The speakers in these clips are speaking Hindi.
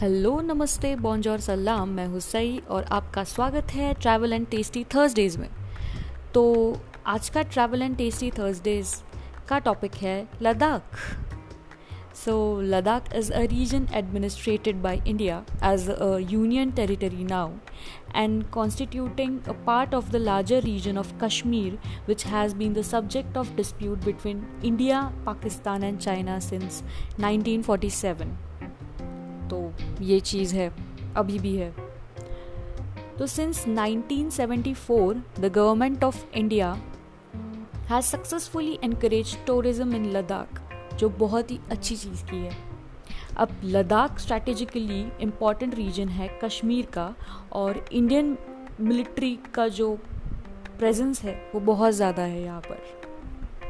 हेलो, नमस्ते बॉन्जोर सलाम, मैं हूँ और आपका स्वागत है ट्रैवल एंड टेस्टी थर्सडेज में। तो आज का ट्रैवल एंड टेस्टी थर्सडेज का टॉपिक है Ladakh. So Ladakh is a region administered by India as a union territory now and constituting a part of the larger region of Kashmir which has been the subject of dispute between India Pakistan and China since 1947 तो ये चीज़ है, अभी भी है। तो since 1974 the government of India has successfully encouraged tourism in Ladakh जो बहुत ही अच्छी चीज़ की है। अब लद्दाख स्ट्रैटेजिकली इंपॉर्टेंट रीजन है कश्मीर का, और इंडियन मिलिट्री का जो प्रेजेंस है, वो बहुत ज़्यादा है यहाँ पर,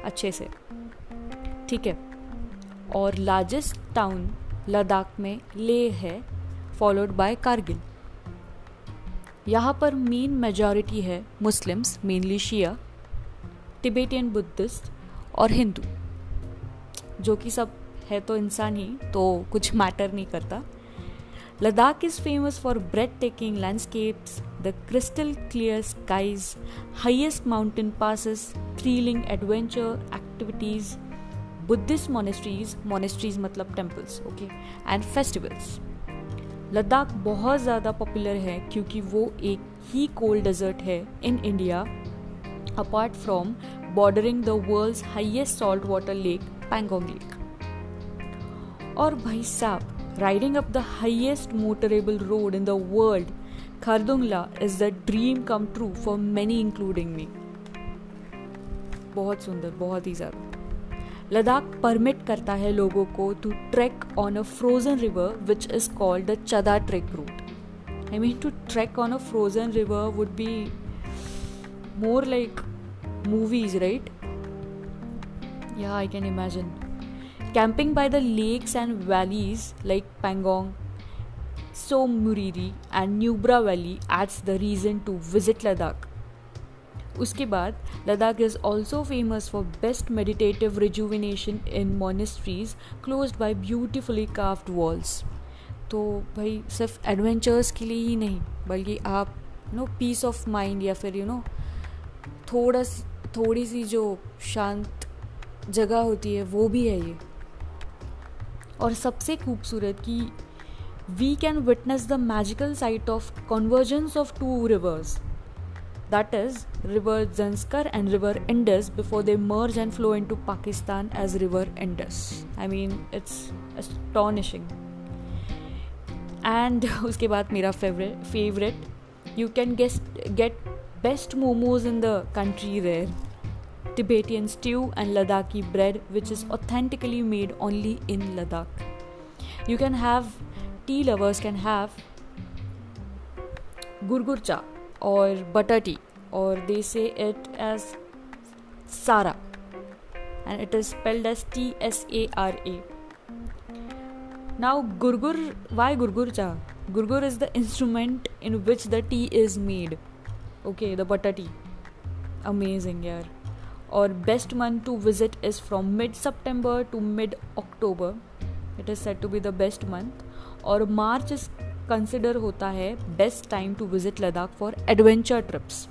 अच्छे से। ठीक है? और लार्जेस्ट टाउन लद्दाख में ले है फॉलोड बाय कारगिल। यहाँ पर मेन मेजॉरिटी है Muslims mainly Shia Tibetan Buddhist और हिंदू जो कि सब है तो इंसान ही तो कुछ मैटर नहीं करता। Ladakh is famous for breathtaking landscapes the crystal clear skies highest mountain passes thrilling adventure activities Buddhist monasteries monasteries मतलब temples okay and festivals Ladakh बहुत ज़्यादा पॉपुलर है क्योंकि वो एक ही कोल्ड डेजर्ट है in India apart from bordering the world's highest salt water lake Pangong lake और भाई साहब riding up the highest motorable road in the world Khardungla is the dream come true for many including me बहुत सुंदर, बहुत ही ज़्यादा। लद्दाख परमिट करता है लोगों को to trek on a frozen river which is called the Chadar trek route I mean to trek on a frozen river would be more like movies right या I can imagine camping by the lakes and valleys like Pangong so and Nubra valley it's the reason to visit Ladakh उसके बाद Ladakh is also famous for best meditative rejuvenation in monasteries close by beautifully carved walls तो भाई, सिर्फ़ एडवेंचर्स के लिए ही नहीं, बल्कि आप नो पीस ऑफ़ माइंड या फिर यू नो थोड़ा थोड़ी सी जो शांत जगह होती है, वो भी है ये। और सबसे खूबसूरत कि we can witness the magical sight of convergence of two rivers That is river Zanskar and river Indus before they merge and flow in to Pakistan as river Indus I mean it's astonishing and उसके बाद मेरा favourite favourite you can guest get best momos in the country there Tibetan stew, and Ladakhi bread, which is authentically made only in Ladakh. You can have, tea lovers can have gurgur cha or butter tea or they say it as sara and it is spelled as T S A R A. Now, gurgur, why gurgurcha? Gurgur is the instrument in which the tea is made. Okay, the butter tea. Amazing, yeah. Or best month to visit is from mid September to mid October. It is said to be the best month. Or March is consider होता है best time to visit Ladakh for adventure trips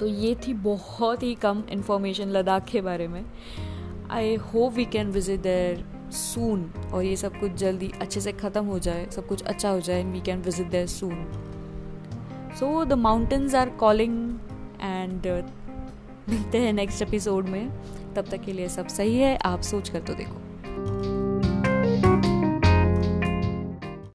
तो ये थी बहुत ही कम इन्फॉर्मेशन लद्दाख के बारे में. I hope we can visit there soon और ये सब कुछ जल्दी अच्छे से ख़त्म हो जाए, सब कुछ अच्छा हो जाए and we can visit there soon so the mountains are calling and मिलते हैं नेक्स्ट एपिसोड में. तब तक के लिए सब सही है, आप सोच कर तो देखो.